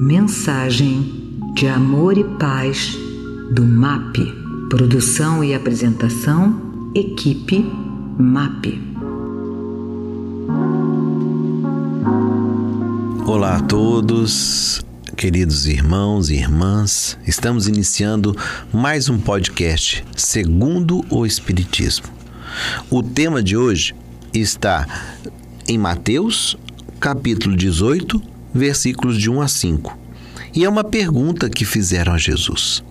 Mensagem de amor e paz do MAP. Produção e apresentação, equipe MAP. Olá a todos, queridos irmãos e irmãs. Estamos iniciando mais um podcast segundo o Espiritismo. O tema de hoje está em Mateus, capítulo 18, versículos de 1 a 5. E é uma pergunta que fizeram a Jesus: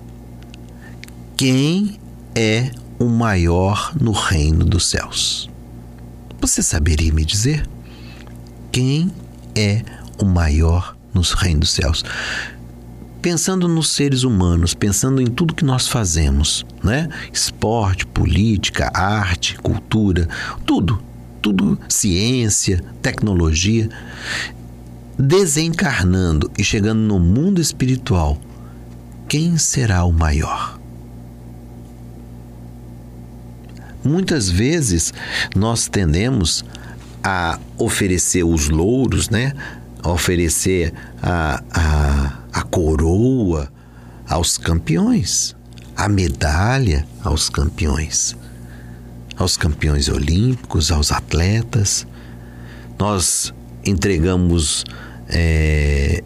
Quem é o maior no reino dos céus? Você saberia me dizer? Quem é o maior nos reinos dos céus? Pensando nos seres humanos, pensando em tudo que nós fazemos, né? Esporte, política, arte, cultura, tudo, tudo, ciência, tecnologia desencarnando e chegando no mundo espiritual, quem será o maior? Muitas vezes nós tendemos a oferecer os louros, né? A oferecer a, a, a coroa aos campeões, a medalha aos campeões, aos campeões olímpicos, aos atletas. Nós entregamos é,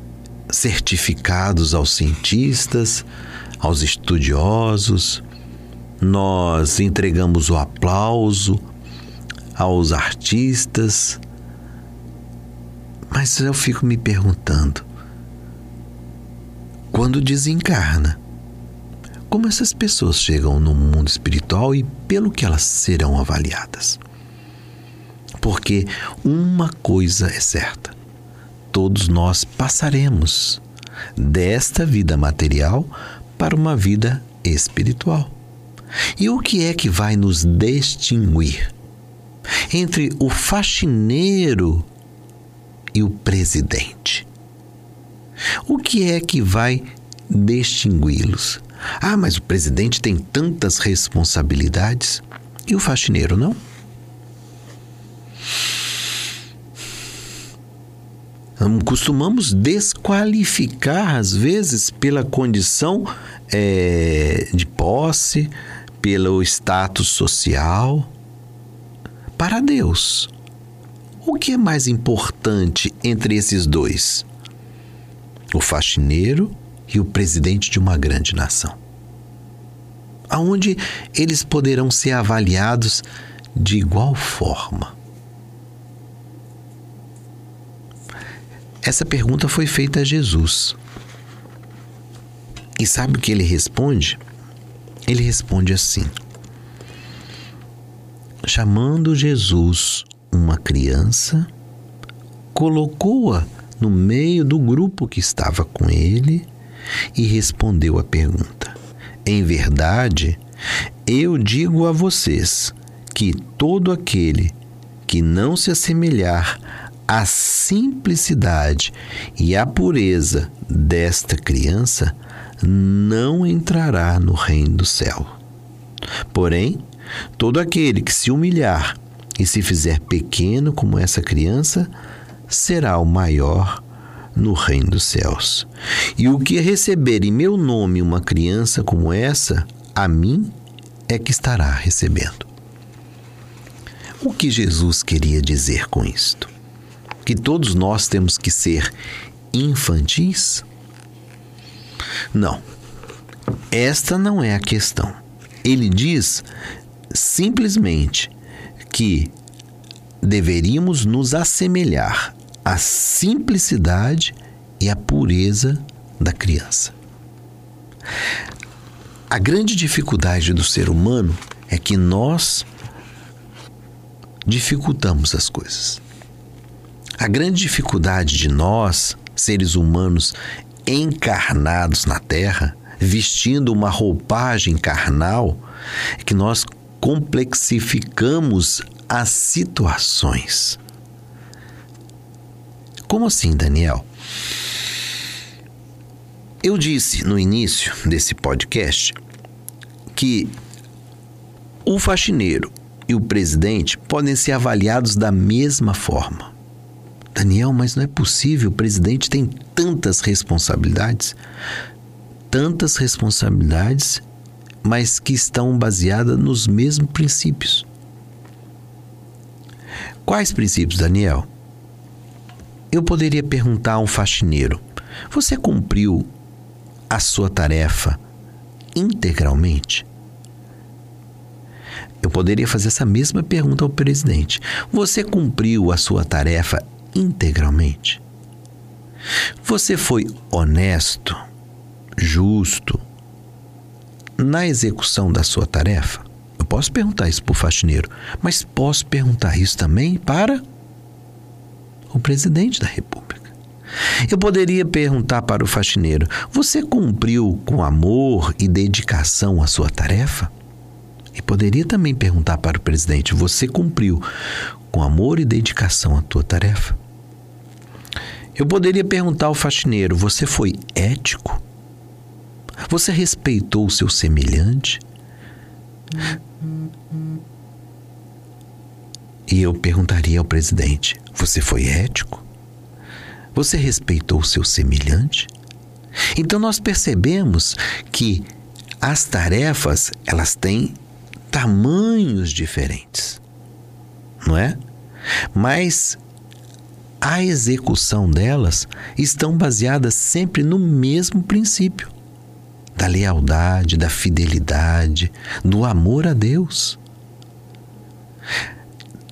certificados aos cientistas, aos estudiosos, nós entregamos o aplauso aos artistas, mas eu fico me perguntando, quando desencarna, como essas pessoas chegam no mundo espiritual e pelo que elas serão avaliadas? Porque uma coisa é certa: todos nós passaremos desta vida material para uma vida espiritual. E o que é que vai nos distinguir entre o faxineiro e o presidente? O que é que vai distingui-los? Ah, mas o presidente tem tantas responsabilidades e o faxineiro não? Costumamos desqualificar, às vezes, pela condição é, de posse, pelo status social. Para Deus, o que é mais importante entre esses dois? O faxineiro e o presidente de uma grande nação. Aonde eles poderão ser avaliados de igual forma. Essa pergunta foi feita a Jesus. E sabe o que ele responde? Ele responde assim: Chamando Jesus uma criança, colocou-a no meio do grupo que estava com ele e respondeu a pergunta: Em verdade, eu digo a vocês que todo aquele que não se assemelhar a simplicidade e a pureza desta criança não entrará no reino do céu. Porém, todo aquele que se humilhar e se fizer pequeno como essa criança, será o maior no reino dos céus. E o que receber em meu nome uma criança como essa, a mim é que estará recebendo. O que Jesus queria dizer com isto? Que todos nós temos que ser infantis? Não. Esta não é a questão. Ele diz simplesmente que deveríamos nos assemelhar à simplicidade e à pureza da criança. A grande dificuldade do ser humano é que nós dificultamos as coisas. A grande dificuldade de nós, seres humanos encarnados na Terra, vestindo uma roupagem carnal, é que nós complexificamos as situações. Como assim, Daniel? Eu disse no início desse podcast que o faxineiro e o presidente podem ser avaliados da mesma forma Daniel, mas não é possível, o presidente tem tantas responsabilidades, tantas responsabilidades, mas que estão baseadas nos mesmos princípios. Quais princípios, Daniel? Eu poderia perguntar a um faxineiro: você cumpriu a sua tarefa integralmente? Eu poderia fazer essa mesma pergunta ao presidente: você cumpriu a sua tarefa integralmente? Você foi honesto, justo na execução da sua tarefa? Eu posso perguntar isso para o faxineiro, mas posso perguntar isso também para o presidente da República. Eu poderia perguntar para o faxineiro: Você cumpriu com amor e dedicação a sua tarefa? E poderia também perguntar para o presidente: Você cumpriu com amor e dedicação a tua tarefa? Eu poderia perguntar ao faxineiro: Você foi ético? Você respeitou o seu semelhante? E eu perguntaria ao presidente: Você foi ético? Você respeitou o seu semelhante? Então nós percebemos que as tarefas, elas têm tamanhos diferentes. Não é? Mas a execução delas estão baseadas sempre no mesmo princípio da lealdade, da fidelidade, do amor a Deus.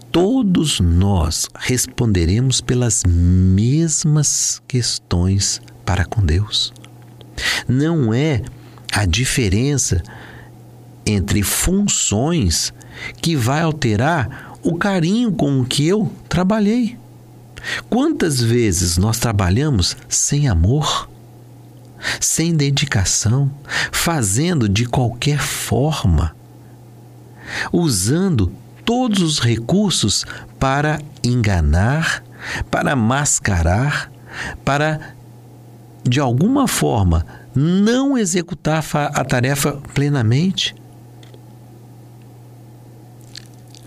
Todos nós responderemos pelas mesmas questões para com Deus. Não é a diferença entre funções que vai alterar o carinho com que eu trabalhei. Quantas vezes nós trabalhamos sem amor, sem dedicação, fazendo de qualquer forma, usando todos os recursos para enganar, para mascarar, para de alguma forma não executar a tarefa plenamente?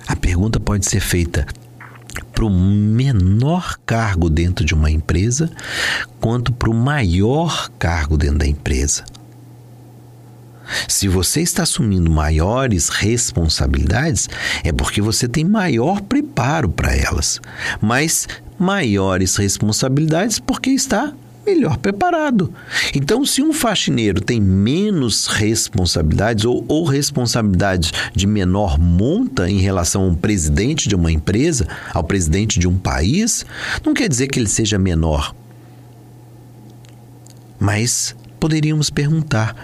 A pergunta pode ser feita: para o menor cargo dentro de uma empresa quanto para o maior cargo dentro da empresa. Se você está assumindo maiores responsabilidades, é porque você tem maior preparo para elas, mas maiores responsabilidades porque está melhor preparado. Então, se um faxineiro tem menos responsabilidades ou, ou responsabilidades de menor monta em relação ao presidente de uma empresa, ao presidente de um país, não quer dizer que ele seja menor. Mas poderíamos perguntar: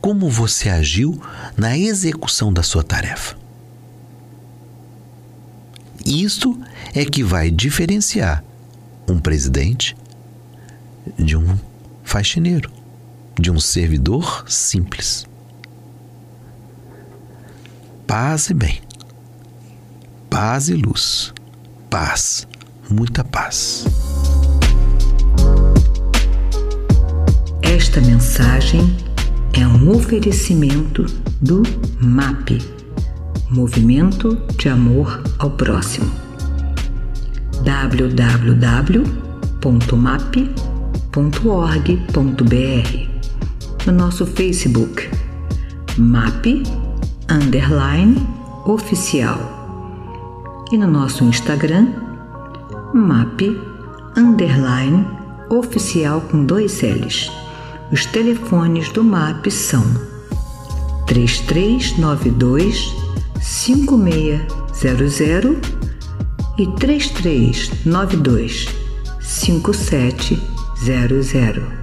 como você agiu na execução da sua tarefa? Isto é que vai diferenciar um presidente de um faxineiro, de um servidor simples. Paz e bem, paz e luz, paz, muita paz. Esta mensagem é um oferecimento do MAP Movimento de Amor ao Próximo. www.map.com www.map.org.br, no nosso Facebook MAP underline oficial e no nosso Instagram MAP underline oficial com dois L's. Os telefones do MAP são 3392 5600 e 3392 5700 zero zero